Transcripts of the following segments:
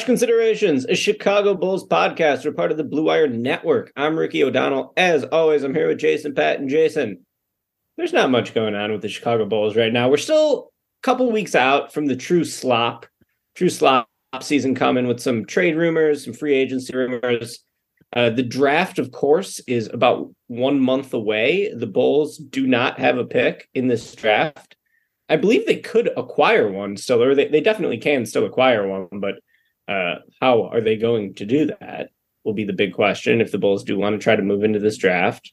Cash Considerations, a Chicago Bulls podcast. We're part of the Blue Wire Network. I'm Ricky O'Donnell. As always, I'm here with Jason Patt and Jason. There's not much going on with the Chicago Bulls right now. We're still a couple weeks out from the true slop, true slop season coming with some trade rumors, some free agency rumors. Uh, the draft, of course, is about one month away. The Bulls do not have a pick in this draft. I believe they could acquire one still, or they, they definitely can still acquire one, but uh, how are they going to do that will be the big question if the Bulls do want to try to move into this draft.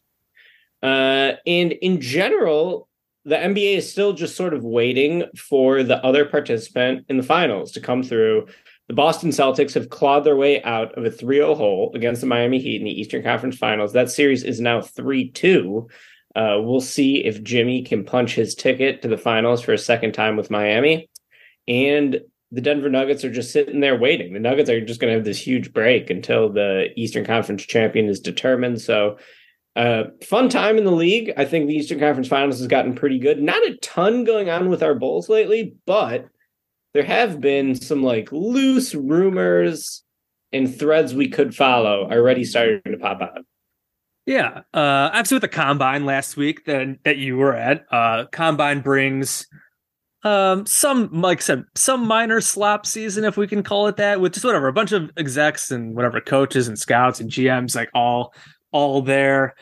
Uh, and in general, the NBA is still just sort of waiting for the other participant in the finals to come through. The Boston Celtics have clawed their way out of a 3 0 hole against the Miami Heat in the Eastern Conference Finals. That series is now 3 2. Uh, we'll see if Jimmy can punch his ticket to the finals for a second time with Miami. And the Denver Nuggets are just sitting there waiting. The Nuggets are just going to have this huge break until the Eastern Conference champion is determined. So, uh, fun time in the league. I think the Eastern Conference Finals has gotten pretty good. Not a ton going on with our Bulls lately, but there have been some like loose rumors and threads we could follow already starting to pop out. Yeah, uh, obviously with the combine last week that that you were at, uh, combine brings um, some, like said, some minor slop season, if we can call it that, with just whatever a bunch of execs and whatever coaches and scouts and GMs, like all all there.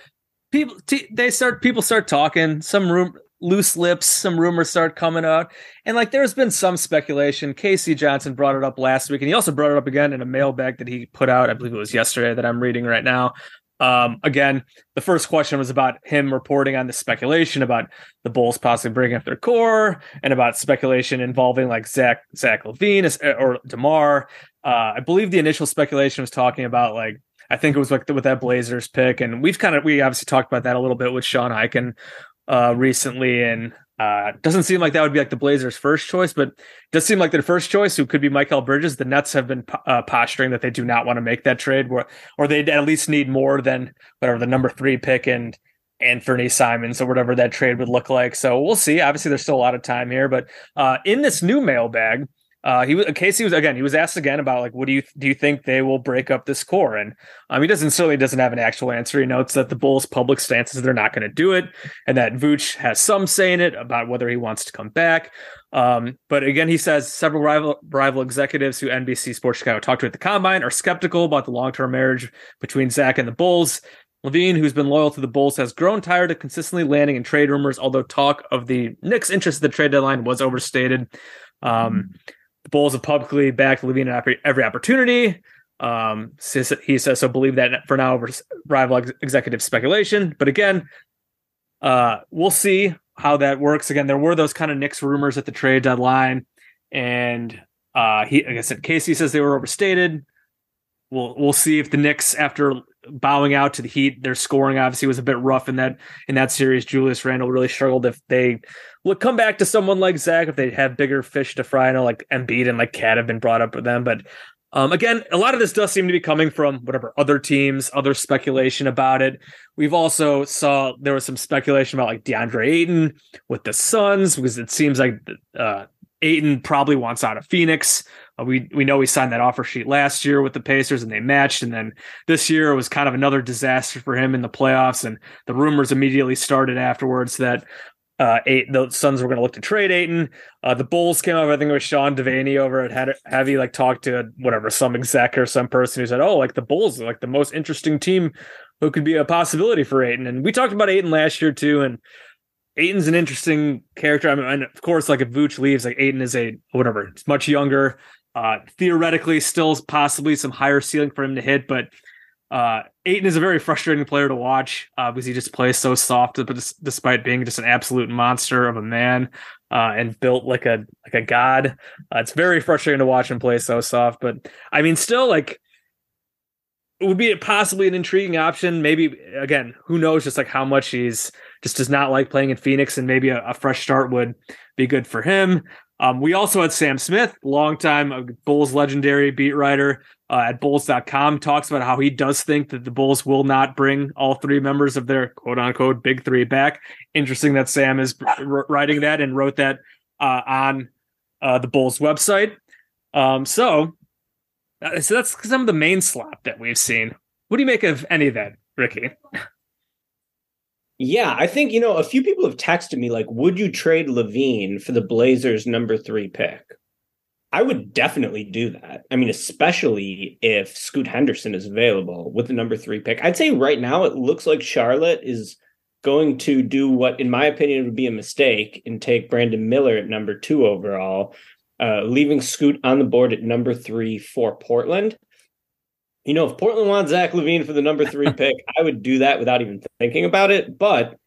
People, t- they start people start talking. Some room loose lips, some rumors start coming out, and like there's been some speculation. K.C. Johnson brought it up last week, and he also brought it up again in a mailbag that he put out. I believe it was yesterday that I'm reading right now. Um, again, the first question was about him reporting on the speculation about the Bulls possibly bringing up their core and about speculation involving like Zach Zach LaVine or DeMar. Uh, I believe the initial speculation was talking about like I think it was like with that Blazers pick, and we've kind of we obviously talked about that a little bit with Sean Highkin uh, recently, and uh, doesn't seem like that would be like the Blazers' first choice, but does seem like their first choice, who could be Mikal Bridges. The Nets have been uh, posturing that they do not want to make that trade, or, or they at least need more than whatever the number three pick and Anthony Simons or whatever that trade would look like. So we'll see. Obviously, there's still a lot of time here, but uh, in this new mailbag, uh, he was K.C. was again. He was asked again about like, what do you do? You think they will break up this core? And um, he doesn't certainly doesn't have an actual answer. He notes that the Bulls' public stance is they're not going to do it, and that Vooch has some say in it about whether he wants to come back. Um, but again, he says several rival rival executives who NBC Sports Chicago talked to at the combine are skeptical about the long term marriage between Zach and the Bulls. LaVine, who's been loyal to the Bulls, has grown tired of consistently landing in trade rumors, although talk of the Knicks' interest in the trade deadline was overstated. Um, the Bulls have publicly backed LaVine at every, opportunity. Um, he says so. Believe that for now over rival ex- executive speculation, but again, uh, we'll see how that works. Again, there were those kind of Knicks rumors at the trade deadline, and Uh, he, like I said, K.C. says they were overstated. We'll we'll see if the Knicks, after bowing out to the Heat, their scoring obviously was a bit rough in that in that series. Julius Randle really struggled. If they would come back to someone like Zach, if they have bigger fish to fry, I know like Embiid and like KAT have been brought up with them, but um, again, a lot of this does seem to be coming from whatever other teams, other speculation about it. We've also saw there was some speculation about like DeAndre Ayton with the Suns because it seems like uh, Ayton probably wants out of Phoenix. Uh, we we know he signed that offer sheet last year with the Pacers and they matched, and then this year was kind of another disaster for him in the playoffs. And the rumors immediately started afterwards that uh, the Suns were going to look to trade Ayton. Uh, the Bulls came up. I think it was Sean Deveney over at had you like talked to whatever some exec or some person who said, "Oh, like the Bulls are like the most interesting team who could be a possibility for Ayton." And we talked about Ayton last year too, and Ayton's an interesting character. I mean, and of course, like if Vooch leaves, like Ayton is a whatever, it's much younger. Uh, theoretically, still possibly some higher ceiling for him to hit, but uh, Ayton is a very frustrating player to watch uh, because he just plays so soft, but despite being just an absolute monster of a man uh, and built like a like a god, uh, it's very frustrating to watch him play so soft. But I mean, still like it would be possibly an intriguing option. Maybe again, who knows? Just like how much he's just does not like playing in Phoenix, and maybe a, a fresh start would be good for him. Um, we also had Sam Smith, longtime uh, Bulls legendary beat writer uh, at Bulls.com, talks about how he does think that the Bulls will not bring all three members of their quote unquote big three back. Interesting that Sam is writing that and wrote that uh, on uh, the Bulls website. Um, so, uh, so that's some of the main slop that we've seen. What do you make of any of that, Ricky? Yeah, I think, you know, a few people have texted me like, would you trade LaVine for the Blazers number three pick? I would definitely do that. I mean, especially if Scoot Henderson is available with the number three pick. I'd say right now it looks like Charlotte is going to do what, in my opinion, would be a mistake and take Brandon Miller at number two overall, uh, leaving Scoot on the board at number three for Portland you know, if Portland wants Zach LaVine for the number three pick, I would do that without even thinking about it. But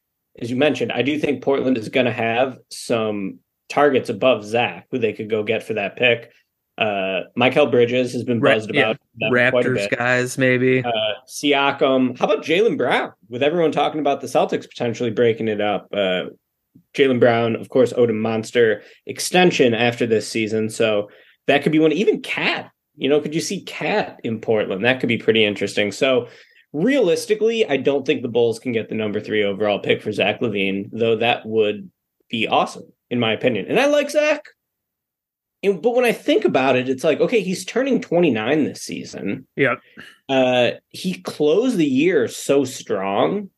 as you mentioned, I do think Portland is going to have some targets above Zach who they could go get for that pick. Uh, Mikal Bridges has been buzzed yeah, about Raptors guys, maybe. Uh, Siakam. How about Jaylen Brown? With everyone talking about the Celtics potentially breaking it up, uh, Jaylen Brown, of course, owed a monster extension after this season, so that could be one. Even KAT you know, could you see KAT in Portland? That could be pretty interesting. So realistically, I don't think the Bulls can get the number three overall pick for Zach LaVine, though that would be awesome, in my opinion. And I like Zach. And, but when I think about it, it's like, okay, he's turning 29 this season. Yep. Uh, he closed the year so strong.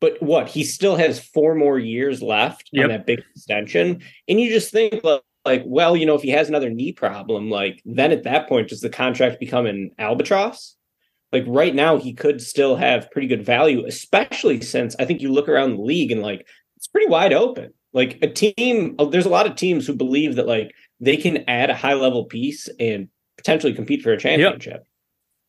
But what? He still has four more years left yep. on that big extension. And you just think, like, like, well, you know, if he has another knee problem, like then at that point, does the contract become an albatross? Like right now, he could still have pretty good value, especially since I think you look around the league and like it's pretty wide open. Like a team, uh, there's a lot of teams who believe that like they can add a high level piece and potentially compete for a championship.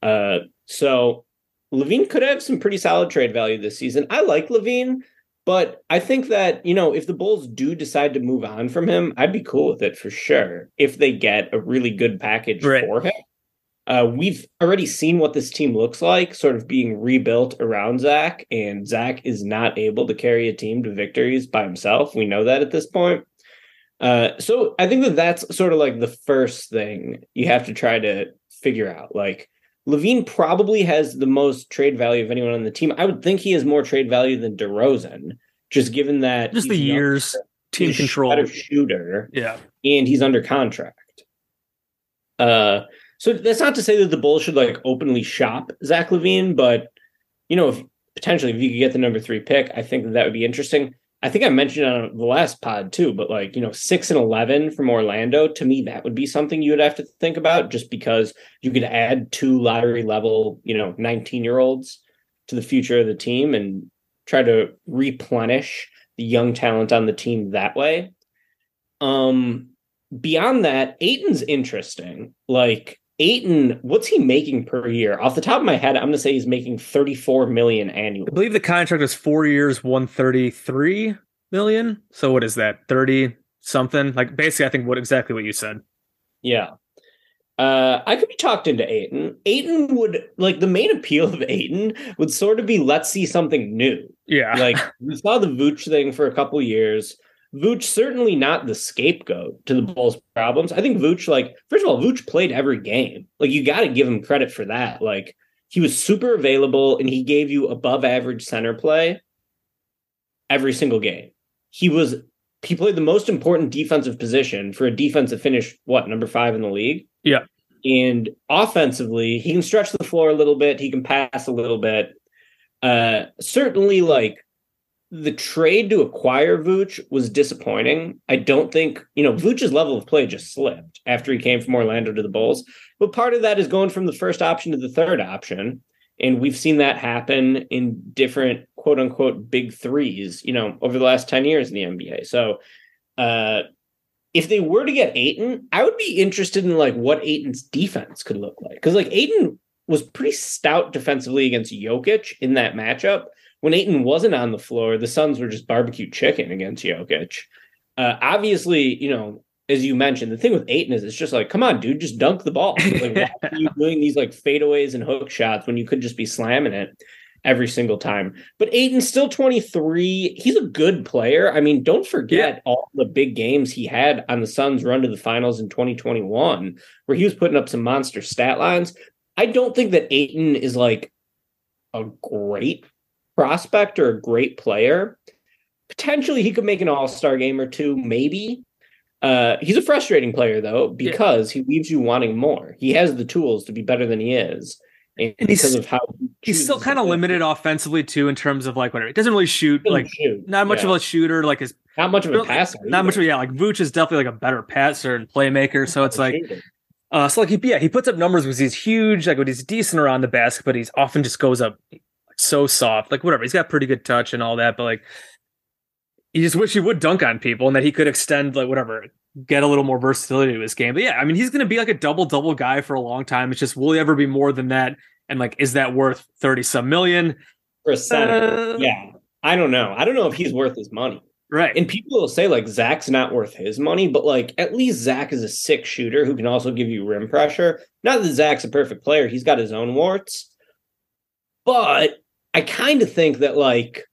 Yep. Uh, so LaVine could have some pretty solid trade value this season. I like LaVine. But I think that, you know, if the Bulls do decide to move on from him, I'd be cool with it for sure if they get a really good package right. for him. Uh, we've already seen what this team looks like, sort of being rebuilt around Zach, and Zach is not able to carry a team to victories by himself. We know that at this point. Uh, so I think that that's sort of like the first thing you have to try to figure out. Like, LaVine probably has the most trade value of anyone on the team. I would think he has more trade value than DeRozan, just given that just the years, team control, shooter, yeah, and he's under contract. Uh, so that's not to say that the Bulls should like openly shop Zach LaVine, but you know, if potentially if you could get the number three pick, I think that, that would be interesting. I think I mentioned on the last pod too, but like, you know, six and 11 from Orlando, to me, that would be something you would have to think about just because you could add two lottery level, you know, 19 year olds to the future of the team and try to replenish the young talent on the team that way. Um, beyond that, Ayton's interesting. Like, Ayton, what's he making per year? Off the top of my head, I'm going to say he's making 34 million annually. I believe the contract is four years, 133 million. So what is that? 30 something? Like basically, I think what exactly what you said. Yeah. Uh, I could be talked into Ayton. Ayton would like the main appeal of Ayton would sort of be let's see something new. Yeah. Like we saw the Vooch thing for a couple years. Vooch certainly not the scapegoat to the Bulls' problems. I think Vooch, like, first of all, Vooch played every game. Like, you got to give him credit for that. Like, he was super available and he gave you above average center play every single game. He was he played the most important defensive position for a defense that finished what number five in the league. Yeah. And offensively, he can stretch the floor a little bit. He can pass a little bit. Uh, certainly, like the trade to acquire Vooch was disappointing. I don't think you know Vooch's level of play just slipped after he came from Orlando to the Bulls. But part of that is going from the first option to the third option. And we've seen that happen in different quote unquote big threes, you know, over the last 10 years in the NBA. So uh if they were to get Ayton, I would be interested in like what Ayton's defense could look like. Because like Ayton was pretty stout defensively against Jokic in that matchup. When Ayton wasn't on the floor, the Suns were just barbecue chicken against Jokic. Uh, obviously, you know, as you mentioned, the thing with Ayton is it's just like, come on, dude, just dunk the ball. Like, why are you doing these like fadeaways and hook shots when you could just be slamming it every single time? But Ayton's still 23. He's a good player. I mean, don't forget Yeah. all the big games he had on the Suns' run to the finals in 2021, where he was putting up some monster stat lines. I don't think that Ayton is like a great prospect or a great player. Potentially, he could make an all star game or two, maybe. Uh, he's a frustrating player though Yeah. because he leaves you wanting more. He has the tools to be better than he is, and, And he's- because of how He's still kind of limited offensively too, in terms of like whatever. He doesn't really shoot Doesn't like shoot. not much Yeah. of a shooter. Like his not much of a really- passer. not much of either. yeah. Like Vooch is definitely like a better passer and playmaker. So it's like uh, so like he yeah he puts up numbers because he's huge. Like when he's decent around the basket, but he's often just goes up so soft. Like whatever. He's got pretty good touch and all that, but like you just wish he would dunk on people and that he could extend like whatever get a little more versatility to his game. But yeah, I mean he's going to be like a double double guy for a long time. It's just will he ever be more than that? And like, is that worth thirty some million? Percent. Uh, yeah, I don't know. I don't know if he's worth his money. right. And people will say like Zach's not worth his money, but like at least Zach is a sick shooter who can also give you rim pressure. Not that Zach's a perfect player; he's got his own warts. But I kind of think that like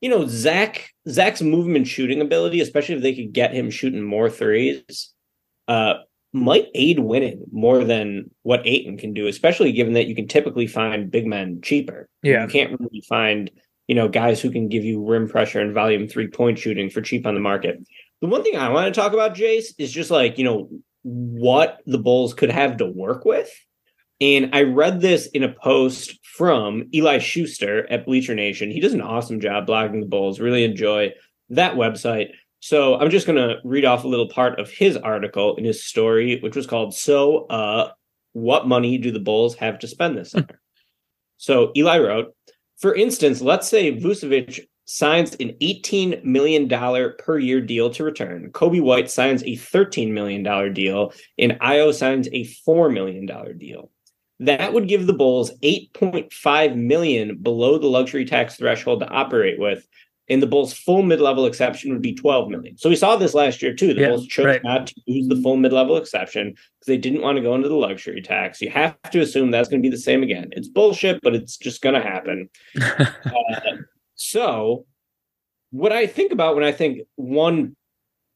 you know Zach Zach's movement shooting ability, especially if they could get him shooting more threes, uh, might aid winning more than what Ayton can do. Especially given that you can typically find big men cheaper. Yeah. you can't really find you know guys who can give you rim pressure and volume three point shooting for cheap on the market. The one thing I want to talk about, Jace, is just like you know what the Bulls could have to work with. And I read this in a post from Eli Schuster at Bleacher Nation. He does an awesome job blogging the Bulls. Really enjoy that website. So I'm just going to read off a little part of his article in his story, which was called "So, uh, what money do the Bulls have to spend this summer?" so Eli wrote, for instance, let's say Vucevic signs an $18 million per year deal to return. Coby White signs a $13 million deal, and Ayo signs a $4 million deal. That would give the Bulls 8.5 million below the luxury tax threshold to operate with. And the Bulls' full mid-level exception would be 12 million. So we saw this last year too. The Yeah, Bulls chose right. not to use the full mid-level exception because they didn't want to go into the luxury tax. You have to assume that's going to be the same again. It's bullshit, but it's just going to happen. Uh, so what I think about when I think one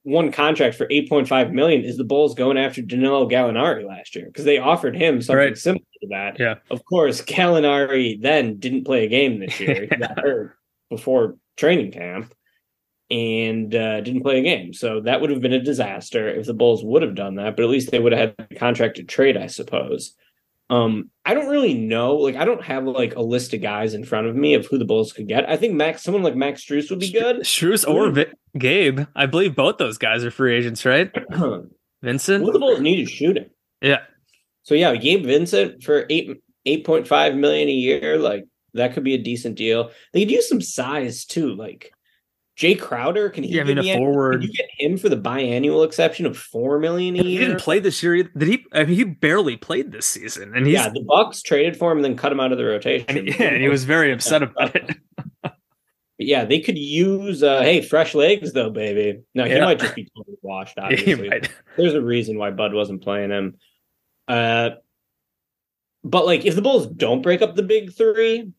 one contract for 8.5 million is the Bulls going after Danilo Gallinari last year because they offered him something Right. similar to that. Yeah. Of course, Gallinari then didn't play a game this year. He got hurt before training camp and uh, didn't play a game. So that would have been a disaster if the Bulls would have done that, but at least they would have had the contract to trade, I suppose. Um, I don't really know. Like, I don't have like a list of guys in front of me of who the Bulls could get. I think Max, someone like Max Strus would be good. Strus or Gabe. I believe both those guys are free agents, right? Vincent. the Bulls need is shooting. Yeah. So yeah, Gabe Vincent for eight eight point five million a year, like that could be a decent deal. They could use some size too, like Jae Crowder. Can he? Yeah, I mean, a forward. Could you get him for the biannual exception of four million a year. He didn't play this year. Did he? I mean, he barely played this season, and he's yeah, the Bucks traded for him and then cut him out of the rotation. and, he, yeah, and he was very upset about it. yeah, they could use uh hey, fresh legs though, baby. No, he Yeah. might just be totally washed, He obviously. might- There's a reason why Bud wasn't playing him. Uh but like if the Bulls don't break up the big three,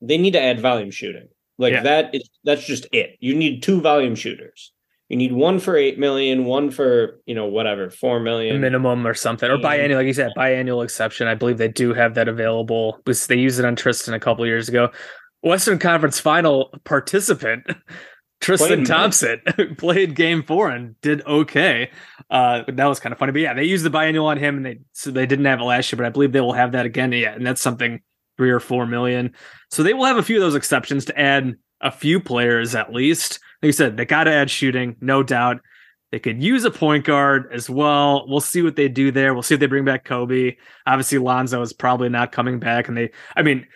they need to add volume shooting. Like Yeah. that is that's just it. You need two volume shooters. You need one for eight million, one for, you know, whatever, four million. minimum or something, or biannual, like you said, biannual exception. I believe they do have that available because they used it on Tristan a couple years ago. Western Conference Final participant Tristan Played Thompson played Game Four and did okay. Uh, that was kind of funny. But yeah, they used the biannual on him, and they so they didn't have it last year, but I believe they will have that again. Yeah, and that's something three or four million. So they will have a few of those exceptions to add a few players at least. Like you said, they got to add shooting, no doubt. They could use a point guard as well. We'll see what they do there. We'll see if they bring back Coby. Obviously, Lonzo is probably not coming back, and they. I mean,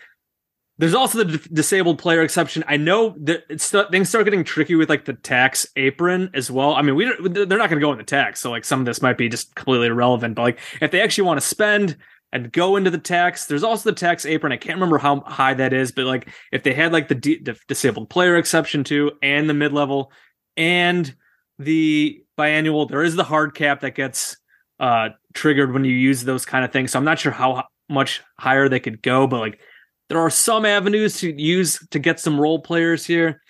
there's also the disabled player exception. I know that it's things start getting tricky with like the tax apron as well. I mean, we they're not going to go in the tax, so like some of this might be just completely irrelevant. But like if they actually want to spend and go into the tax, there's also the tax apron. I can't remember how high that is, but like if they had like the, the disabled player exception too, and the mid level, and the biannual, there is the hard cap that gets uh triggered when you use those kind of things. So I'm not sure how much higher they could go, but like there are some avenues to use to get some role players here.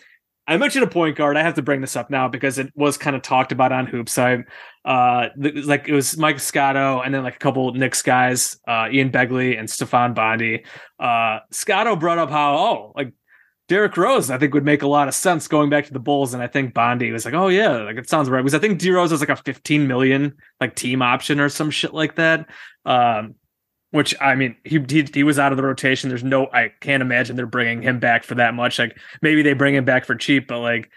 I mentioned a point guard. I have to bring this up now because it was kind of talked about on Hoops. I uh like it was Mike Scotto and then like a couple Knicks guys, uh Ian Begley and Stefan Bondy. Uh Scotto brought up how oh like Derrick Rose, I think would make a lot of sense going back to the Bulls, and I think Bondy was like, "Oh yeah, like it sounds right." Because I think D Rose has like a 15 million like team option or some shit like that. Um, which I mean, he, he he was out of the rotation. There's no, I can't imagine they're bringing him back for that much. Like maybe they bring him back for cheap, but like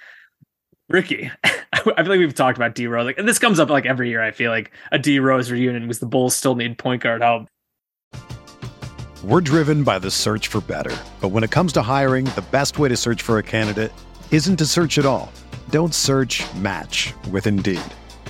Ricky, I feel like we've talked about D Rose. Like and this comes up like every year. I feel like a D Rose reunion because the Bulls still need point guard help. We're driven by the search for better. But when it comes to hiring, the best way to search for a candidate isn't to search at all. Don't search match with Indeed.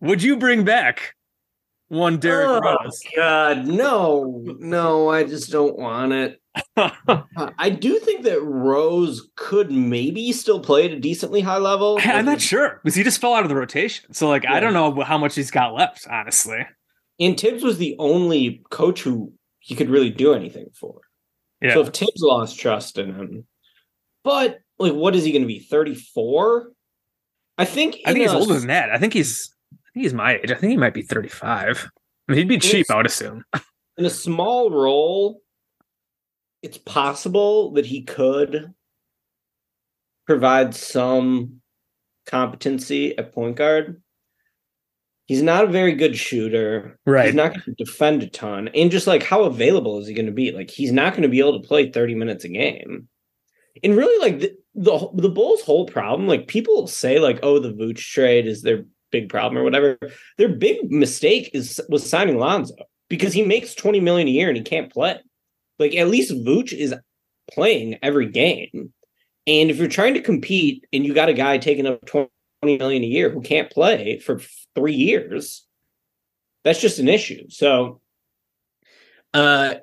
Would you bring back one Derrick oh, Rose? God, no, no, I just don't want it. Uh, I do think that Rose could maybe still play at a decently high level. I'm not sure because he just fell out of the rotation. So like I don't know how much he's got left, honestly. And Thibs was the only coach who he could really do anything for. Yeah. So if Thibs lost trust in him, but like, what is he going to be? 34? I think. I think in he's older than that. I think he's I he's my age. I think he might be 35. I mean, he'd be cheap, Yes. I would assume. in a small role, it's possible that he could provide some competency at point guard. He's not a very good shooter. Right. He's not going to defend a ton. And just like how available is he going to be? Like he's not going to be able to play 30 minutes a game. And really like the, the the Bulls whole problem, like people say like oh the Vooch trade is their big problem or whatever. Their big mistake is was signing Lonzo because he makes 20 million a year and he can't play. Like at least Vooch is playing every game. And if you're trying to compete and you got a guy taking up 20 million a year who can't play for three years, that's just an issue. So, uh,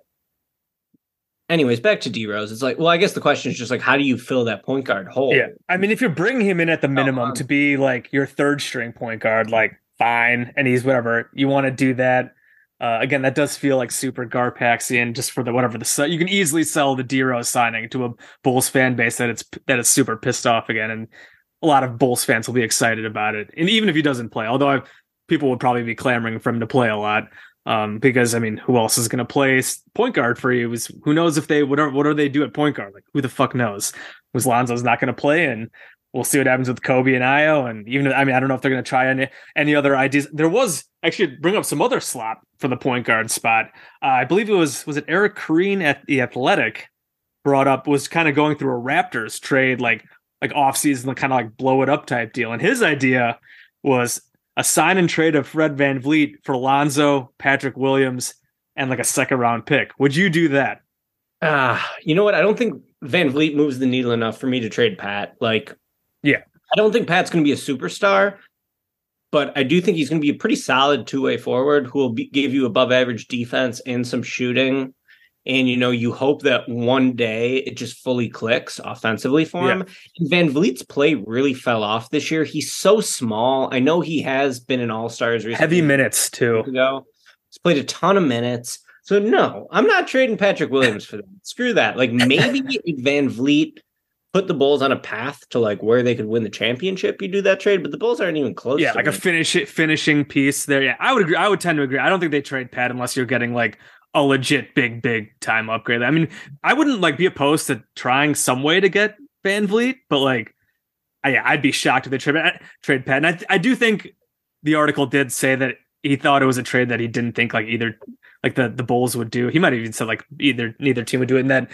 anyways, back to D Rose. It's like, well, I guess the question is just like, how do you fill that point guard hole? Yeah. I mean, if you're bringing him in at the minimum um, to be like your third string point guard, like fine. And he's whatever you want to do that. Uh, again, that does feel like super Garpaxian just for the whatever the you can easily sell the D Rose signing to a Bulls fan base that it's that it's super pissed off again, and a lot of Bulls fans will be excited about it. And even if he doesn't play, although i people would probably be clamoring for him to play a lot, um, because I mean, who else is going to play point guard for you? Is who knows if they whatever whatever they do at point guard? Like who the fuck knows? Was Lonzo's not going to play, and we'll see what happens with Coby and Ayo. And even I mean, I don't know if they're going to try any any other ideas. There was actually bring up some other slot for the point guard spot. Uh, I believe it was was it Eric Koreen at the Athletic brought up was kind of going through a Raptors trade like like off season kind of like blow it up type deal. And his idea was a sign and trade of Fred VanVleet for Lonzo, Patrick Williams, and like a second round pick. Would you do that? Ah, you know what? I don't think VanVleet moves the needle enough for me to trade Pat. Like, Yeah. I don't think Pat's going to be a superstar, but I do think he's going to be a pretty solid two way forward who will be, give you above average defense and some shooting. And you know, you hope that one day it just fully clicks offensively for him. And VanVleet's play really fell off this year. He's so small. I know he has been an All Stars recently Heavy minutes too. ago. He's played a ton of minutes. So no, I'm not trading Patrick Williams for that. Screw that. Like maybe Van Vliet put the Bulls on a path to like where they could win the championship, you do that trade, but the Bulls aren't even close. Yeah, like a finish finishing piece there. Yeah, I would agree. I would tend to agree. I don't think they trade Pat unless you're getting like a legit big, big time upgrade. I mean, I wouldn't like be opposed to trying some way to get VanVleet, but like, I, yeah, I'd be shocked if they trade trade Pat. And I, I do think the article did say that he thought it was a trade that he didn't think like either like the the Bulls would do. He might have even said like either neither team would do it, and then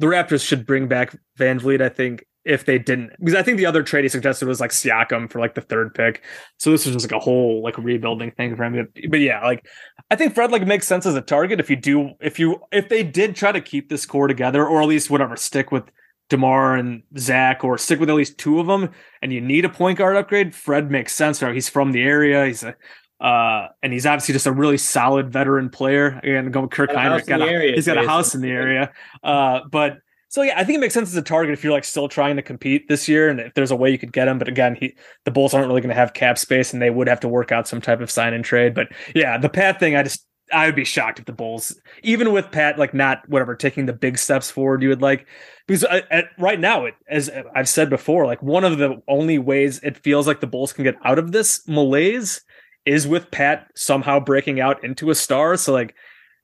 the Raptors should bring back VanVleet. I think if they didn't, because I think the other trade he suggested was like Siakam for like the third pick. So this was just like a whole like rebuilding thing for him. But, yeah, like I think Fred like makes sense as a target if you do if you if they did try to keep this core together or at least whatever stick with DeMar and Zach or stick with at least two of them, and you need a point guard upgrade. Fred makes sense. Right? He's from the area. He's a uh, and he's obviously just a really solid veteran player. Again, going with Kirk Got a house Hinrich. Got a, area, he's got a house in the area. Uh, but so yeah, I think it makes sense as a target if you're like still trying to compete this year, and if there's a way you could get him. But again, he the Bulls aren't really going to have cap space, and they would have to work out some type of sign and trade. But yeah, the Pat thing, I just I would be shocked if the Bulls, even with Pat, like not whatever taking the big steps forward you would like, because uh, at, right now, it as I've said before, like one of the only ways it feels like the Bulls can get out of this malaise is with Pat somehow breaking out into a star. So like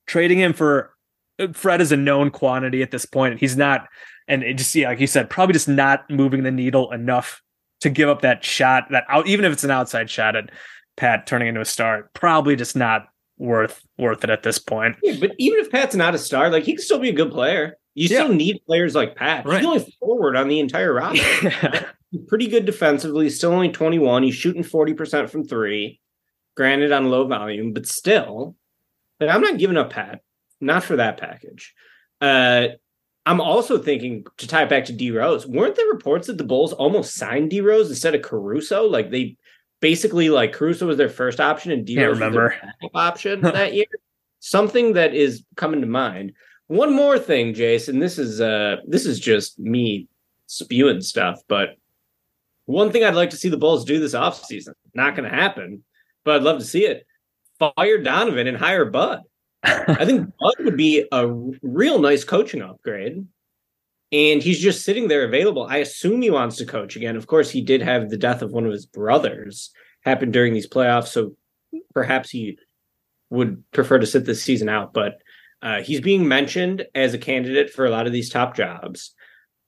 trading him for Fred is a known quantity at this point. He's not, and it just yeah, like you said, probably just not moving the needle enough to give up that shot that out, even if it's an outside shot at Pat turning into a star. Probably just not worth worth it at this point. Yeah, but even if Pat's not a star, like he can still be a good player. You Yeah. still need players like Pat. Right. He's the only forward on the entire roster. He's pretty good defensively. Still only 21. He's shooting 40% from three. Granted on low volume, but still, like I'm not giving up Pat. Not for that package. Uh I'm also thinking to tie it back to D Rose. Weren't there reports that the Bulls almost signed D Rose instead of Caruso? Like they basically like Caruso was their first option and D Rose was their option that year. Something that is coming to mind. One more thing, Jason. This is uh this is just me spewing stuff, but one thing I'd like to see the Bulls do this offseason. Not gonna happen, but I'd love to see it. Fire Donovan and hire Bud. I think Bud would be a real nice coaching upgrade. And he's just sitting there available. I assume he wants to coach again. Of course, he did have the death of one of his brothers happen during these playoffs, so perhaps he would prefer to sit this season out. But uh, he's being mentioned as a candidate for a lot of these top jobs.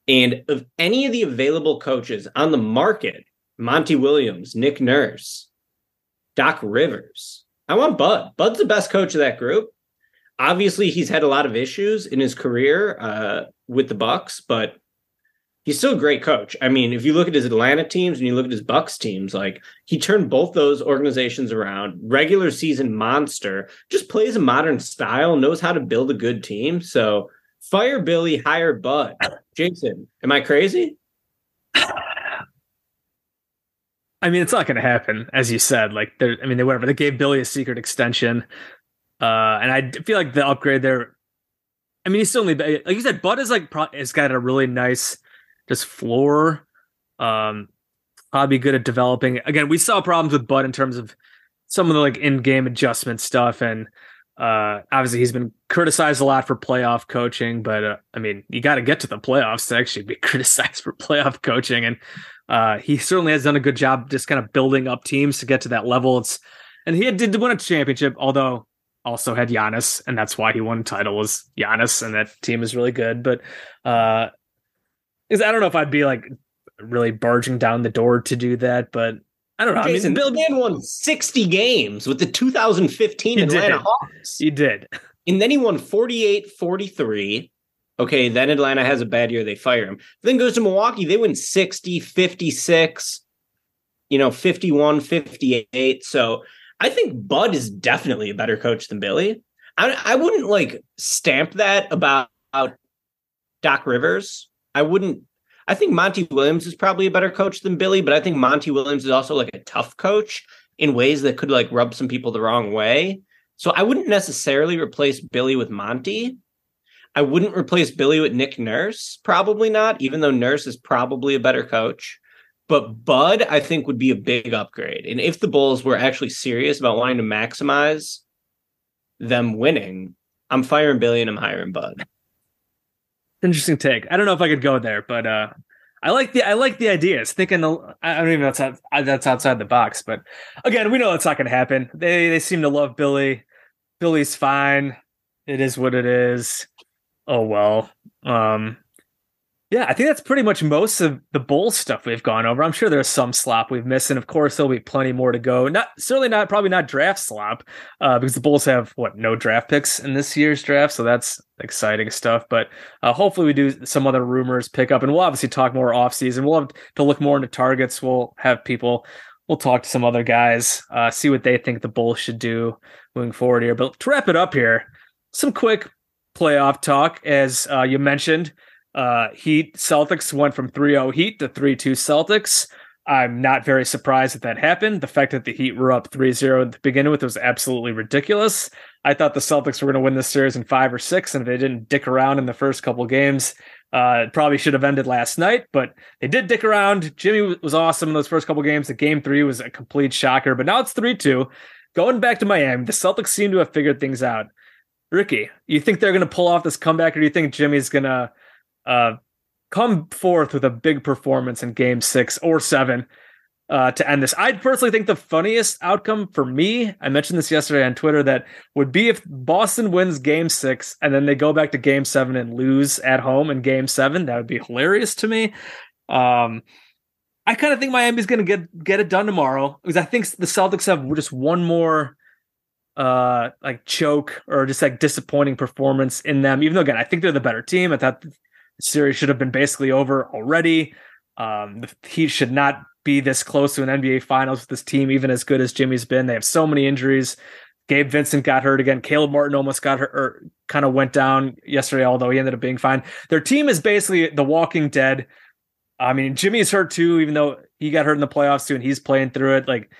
And of any of the available coaches on the market, Monty Williams, Nick Nurse, Doc Rivers, I want Bud. Bud's the best coach of that group. Obviously, he's had a lot of issues in his career uh, with the Bucks, but he's still a great coach. I mean, if you look at his Atlanta teams and you look at his Bucks teams, like he turned both those organizations around. Regular season monster, just plays a modern style, knows how to build a good team. So fire Billy, hire Bud. Jason, am I crazy? I mean, it's not going to happen, as you said. Like, I mean, they whatever. They gave Billy a secret extension, uh, and I feel like the upgrade there. I mean, he's still only like you said. Bud is like pro- has got a really nice just floor. Um, probably good at developing. Again, we saw problems with Bud in terms of some of the like in-game adjustment stuff, and uh, obviously he's been criticized a lot for playoff coaching. But uh, I mean, you got to get to the playoffs to actually be criticized for playoff coaching, and uh, he certainly has done a good job just kind of building up teams to get to that level. It's and he did win a championship, although also had Giannis, and that's why he won the title was Giannis, and that team is really good. But uh, is I don't know if I'd be like really barging down the door to do that, but I don't know. Jason, I mean, Bill Man won 60 games with the 2015 He Atlanta did. Hawks. he did. And then he won 48 43. Okay, then Atlanta has a bad year. They fire him. Then goes to Milwaukee. They win 60, 56, you know, 51, 58. So I think Bud is definitely a better coach than Billy. I, I wouldn't like stamp that about, about Doc Rivers. I wouldn't. I think Monty Williams is probably a better coach than Billy, but I think Monty Williams is also like a tough coach in ways that could like rub some people the wrong way. So I wouldn't necessarily replace Billy with Monty. I wouldn't replace Billy with Nick Nurse, probably not, even though Nurse is probably a better coach. But Bud, I think, would be a big upgrade. And if the Bulls were actually serious about wanting to maximize them winning, I'm firing Billy and I'm hiring Bud. Interesting take. I don't know if I could go there, but uh, I like the I like the ideas. Thinking the, I don't even know that's out, that's outside the box, but again, we know it's not going to happen. They they seem to love Billy. Billy's fine. It is what it is. Oh well. Um, yeah, I think that's pretty much most of the bowl stuff we've gone over. I'm sure there's some slop we've missed, and of course there'll be plenty more to go. Not certainly not probably not draft slop, uh, because the Bulls have what no draft picks in this year's draft, so that's exciting stuff. But uh, hopefully we do some other rumors pick up, and we'll obviously talk more off season. We'll have to look more into targets. We'll have people. We'll talk to some other guys, uh, see what they think the Bulls should do moving forward here. But to wrap it up here, some quick playoff talk, as uh, you mentioned. Uh, Heat Celtics went from 3-0 Heat to 3-2 Celtics. I'm not very surprised that that happened. The fact that the Heat were up 3-0 to begin with was absolutely ridiculous. I thought the Celtics were going to win this series in five or six, and if they didn't dick around in the first couple games, uh, it probably should have ended last night. But they did dick around. Jimmy was awesome in those first couple games. The game three was a complete shocker, but now it's 3-2. Going back to Miami, the Celtics seem to have figured things out. Ricky, you think they're going to pull off this comeback, or do you think Jimmy's going to uh, come forth with a big performance in game six or seven uh, to end this. I personally think the funniest outcome for me, I mentioned this yesterday on Twitter, that would be if Boston wins game six and then they go back to game seven and lose at home in game seven. That would be hilarious to me. Um, I kind of think Miami's going to get get it done tomorrow because I think the Celtics have just one more uh like choke or just like disappointing performance in them even though again I think they're the better team I thought series should have been basically over already. Um the Heat should not be this close to an NBA finals with this team even as good as Jimmy's been. They have so many injuries. Gabe Vincent got hurt again. Caleb Martin almost got hurt or kind of went down yesterday although he ended up being fine. Their team is basically the walking dead. I mean Jimmy's hurt too even though he got hurt in the playoffs too and he's playing through it. Like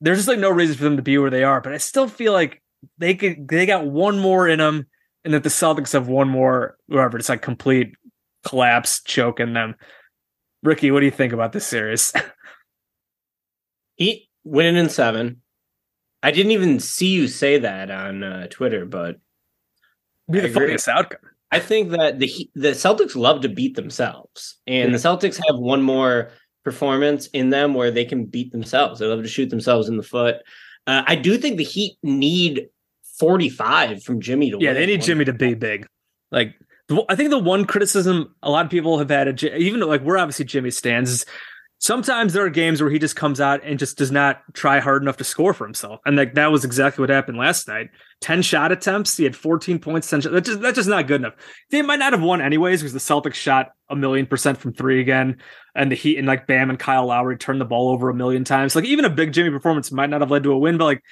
there's just like no reason for them to be where they are. But I still feel like they could they got one more in them, and that the Celtics have one more. Whoever it's like complete collapse, choking them. Ricky, what do you think about this series? Heat winning in seven. I didn't even see you say that on uh, Twitter, but be the funniest outcome. I think that the the Celtics love to beat themselves, and the Celtics have one more performance in them where they can beat themselves. They love to shoot themselves in the foot. Uh, I do think the Heat need 45 from Jimmy to Yeah, win. they need Jimmy to be big. Like I think the one criticism a lot of people have had, even like we're obviously Jimmy stands, is sometimes there are games where he just comes out and just does not try hard enough to score for himself, and like that was exactly what happened last night. Ten shot attempts, he had 14 points. 10 shot, that's just that's just not good enough. They might not have won anyways because the Celtics shot a million percent from three again, and the Heat and like Bam and Kyle Lowry turned the ball over a million times. Like even a big Jimmy performance might not have led to a win, but like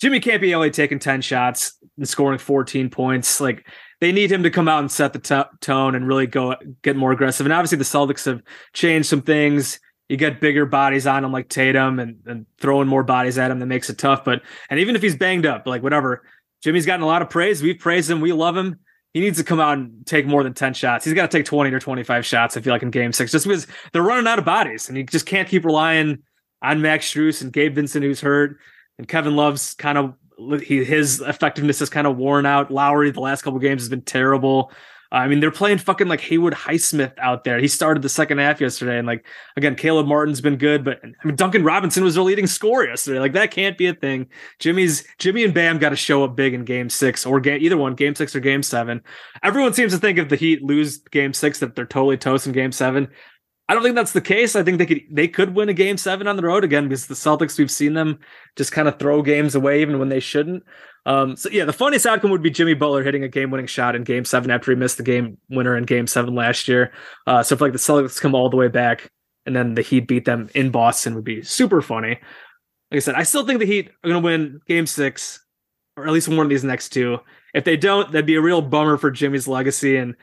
Jimmy can't be only taking 10 shots and scoring 14 points. Like they need him to come out and set the t- tone and really go get more aggressive. And obviously, the Celtics have changed some things. You get bigger bodies on him like Tatum and, and throwing more bodies at him that makes it tough. But and even if he's banged up, like whatever, Jimmy's gotten a lot of praise. We've praised him. We love him. He needs to come out and take more than 10 shots. He's got to take 20 or 25 shots, I feel like, in game six, just because they're running out of bodies and you just can't keep relying on Max Strus and Gabe Vincent, who's hurt. And Kevin Love's kind of he, his effectiveness is kind of worn out. Lowry the last couple games has been terrible. Uh, I mean, they're playing fucking like Haywood Highsmith out there. He started the second half yesterday, and like again, Caleb Martin's been good, but I mean, Duncan Robinson was their leading scorer yesterday. Like that can't be a thing. Jimmy's Jimmy and Bam got to show up big in Game Six or either one, Game Six or Game Seven. Everyone seems to think if the Heat lose Game Six that they're totally toast in Game Seven. I don't think that's the case. I think they could they could win a game seven on the road again because the Celtics we've seen them just kind of throw games away even when they shouldn't. Um, so yeah, the funniest outcome would be Jimmy Butler hitting a game-winning shot in Game Seven after he missed the game winner in Game Seven last year. Uh, so if like the Celtics come all the way back and then the Heat beat them in Boston would be super funny. Like I said, I still think the Heat are going to win Game Six or at least one of these next two. If they don't, that'd be a real bummer for Jimmy's legacy and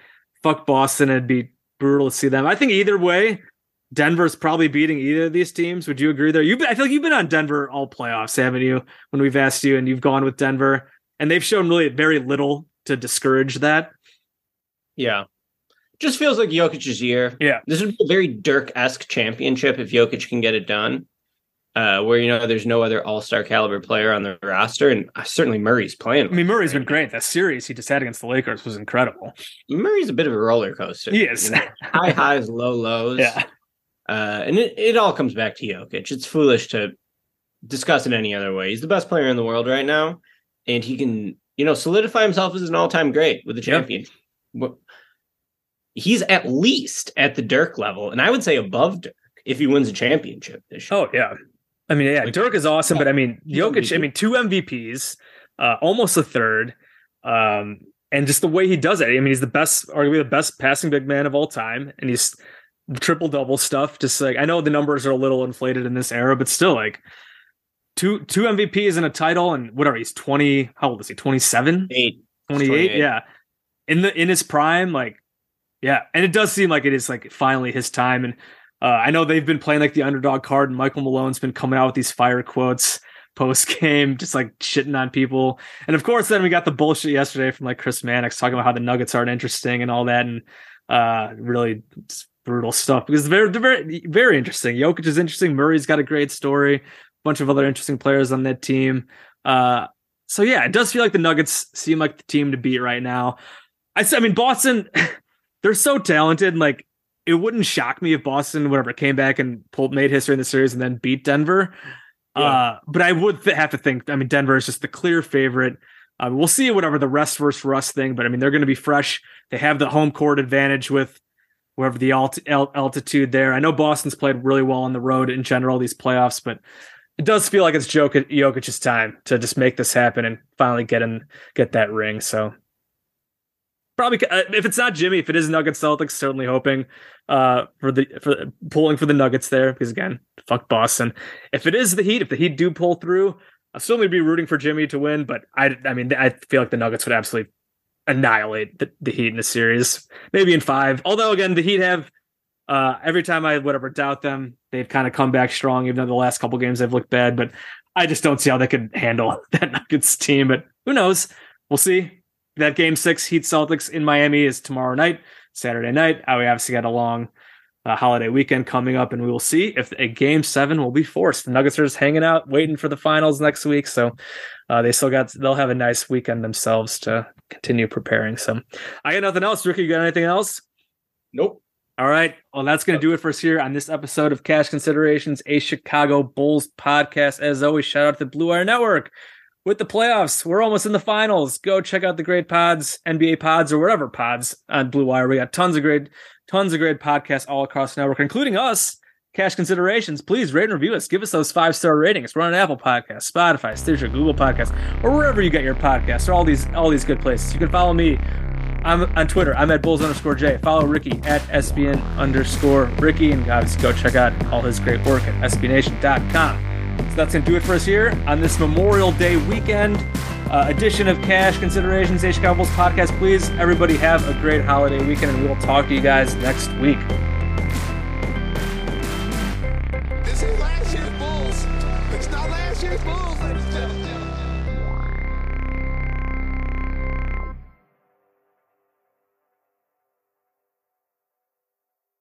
fuck Boston. It'd be brutal to see them. I think either way, Denver's probably beating either of these teams. Would you agree there? You've been, I feel like you've been on Denver all playoffs, haven't you? When we've asked you and you've gone with Denver and they've shown really very little to discourage that. Yeah. Just feels like Jokic's year. Yeah. This would be a very Dirk esque championship if Jokic can get it done. Uh, where you know there's no other All Star caliber player on the roster, and uh, certainly Murray's playing. I mean, Murray's been great. That series he just had against the Lakers was incredible. Murray's a bit of a roller coaster. He is. You know, high highs, low lows. Yeah. Uh, and it, it all comes back to Jokic. It's foolish to discuss it any other way. He's the best player in the world right now, and he can, you know, solidify himself as an all-time great with the Yep. champion. He's at least at the Dirk level, and I would say above Dirk if he wins a championship this year. Oh yeah. I mean, yeah, Like- Dirk is awesome, but I mean, Jokic. I mean, two MVPs, uh, almost a third, um, and just the way he does it. I mean, he's the best, arguably the best passing big man of all time, and he's the triple double stuff. Just like I know the numbers are a little inflated in this era, but still, like two two MVPs and a title, and whatever. He's twenty. How old is he? Twenty seven. Eight. 28 28. yeah in the in his prime like yeah and it does seem like it is like finally his time and uh, i know they've been playing like the underdog card and michael malone's been coming out with these fire quotes post game just like shitting on people and of course then we got the bullshit yesterday from like chris mannix talking about how the nuggets aren't interesting and all that and uh really brutal stuff because they're, they're very very interesting Jokic is interesting murray's got a great story a bunch of other interesting players on that team uh so yeah, it does feel like the Nuggets seem like the team to beat right now. I, I mean Boston, they're so talented. Like it wouldn't shock me if Boston, whatever, came back and pulled made history in the series and then beat Denver. Yeah. Uh, but I would th- have to think. I mean, Denver is just the clear favorite. Uh, we'll see whatever the rest versus rust thing, but I mean they're going to be fresh. They have the home court advantage with wherever the alt- al- altitude there. I know Boston's played really well on the road in general these playoffs, but it does feel like it's Jokic, Jokic's time to just make this happen and finally get in get that ring. So probably uh, if it's not Jimmy, if it is Nuggets Celtics, certainly hoping uh for the for pulling for the Nuggets there because again, fuck Boston. If it is the Heat, if the Heat do pull through, I'll certainly be rooting for Jimmy to win. But I I mean I feel like the Nuggets would absolutely annihilate the, the Heat in the series, maybe in five. Although again, the Heat have uh, every time I whatever doubt them, they've kind of come back strong. Even though the last couple games they've looked bad, but I just don't see how they could handle that Nuggets team. But who knows? We'll see. That game six Heat Celtics in Miami is tomorrow night, Saturday night. Uh, we obviously got a long uh, holiday weekend coming up, and we will see if a game seven will be forced. The Nuggets are just hanging out, waiting for the finals next week, so uh, they still got they'll have a nice weekend themselves to continue preparing. So I got nothing else. Ricky, you got anything else? Nope. All right. Well, that's going to do it for us here on this episode of Cash Considerations, a Chicago Bulls podcast. As always, shout out to the Blue Wire Network with the playoffs. We're almost in the finals. Go check out the great pods, NBA pods, or whatever pods on Blue Wire. We got tons of great, tons of great podcasts all across the network, including us. Cash Considerations, please rate and review us. Give us those five star ratings. We're on Apple Podcasts, Spotify, Stitcher, Google Podcasts, or wherever you get your podcasts. Or all these all these good places. You can follow me I'm on Twitter. I'm at Bulls underscore J. Follow Ricky at SBN underscore Ricky. And obviously go check out all his great work at SBNation.com. So that's going to do it for us here on this Memorial Day weekend uh, edition of Cash Considerations, H. Cowboys podcast. Please, everybody, have a great holiday weekend, and we will talk to you guys next week. This is last year's Bulls. It's not last year's Bulls.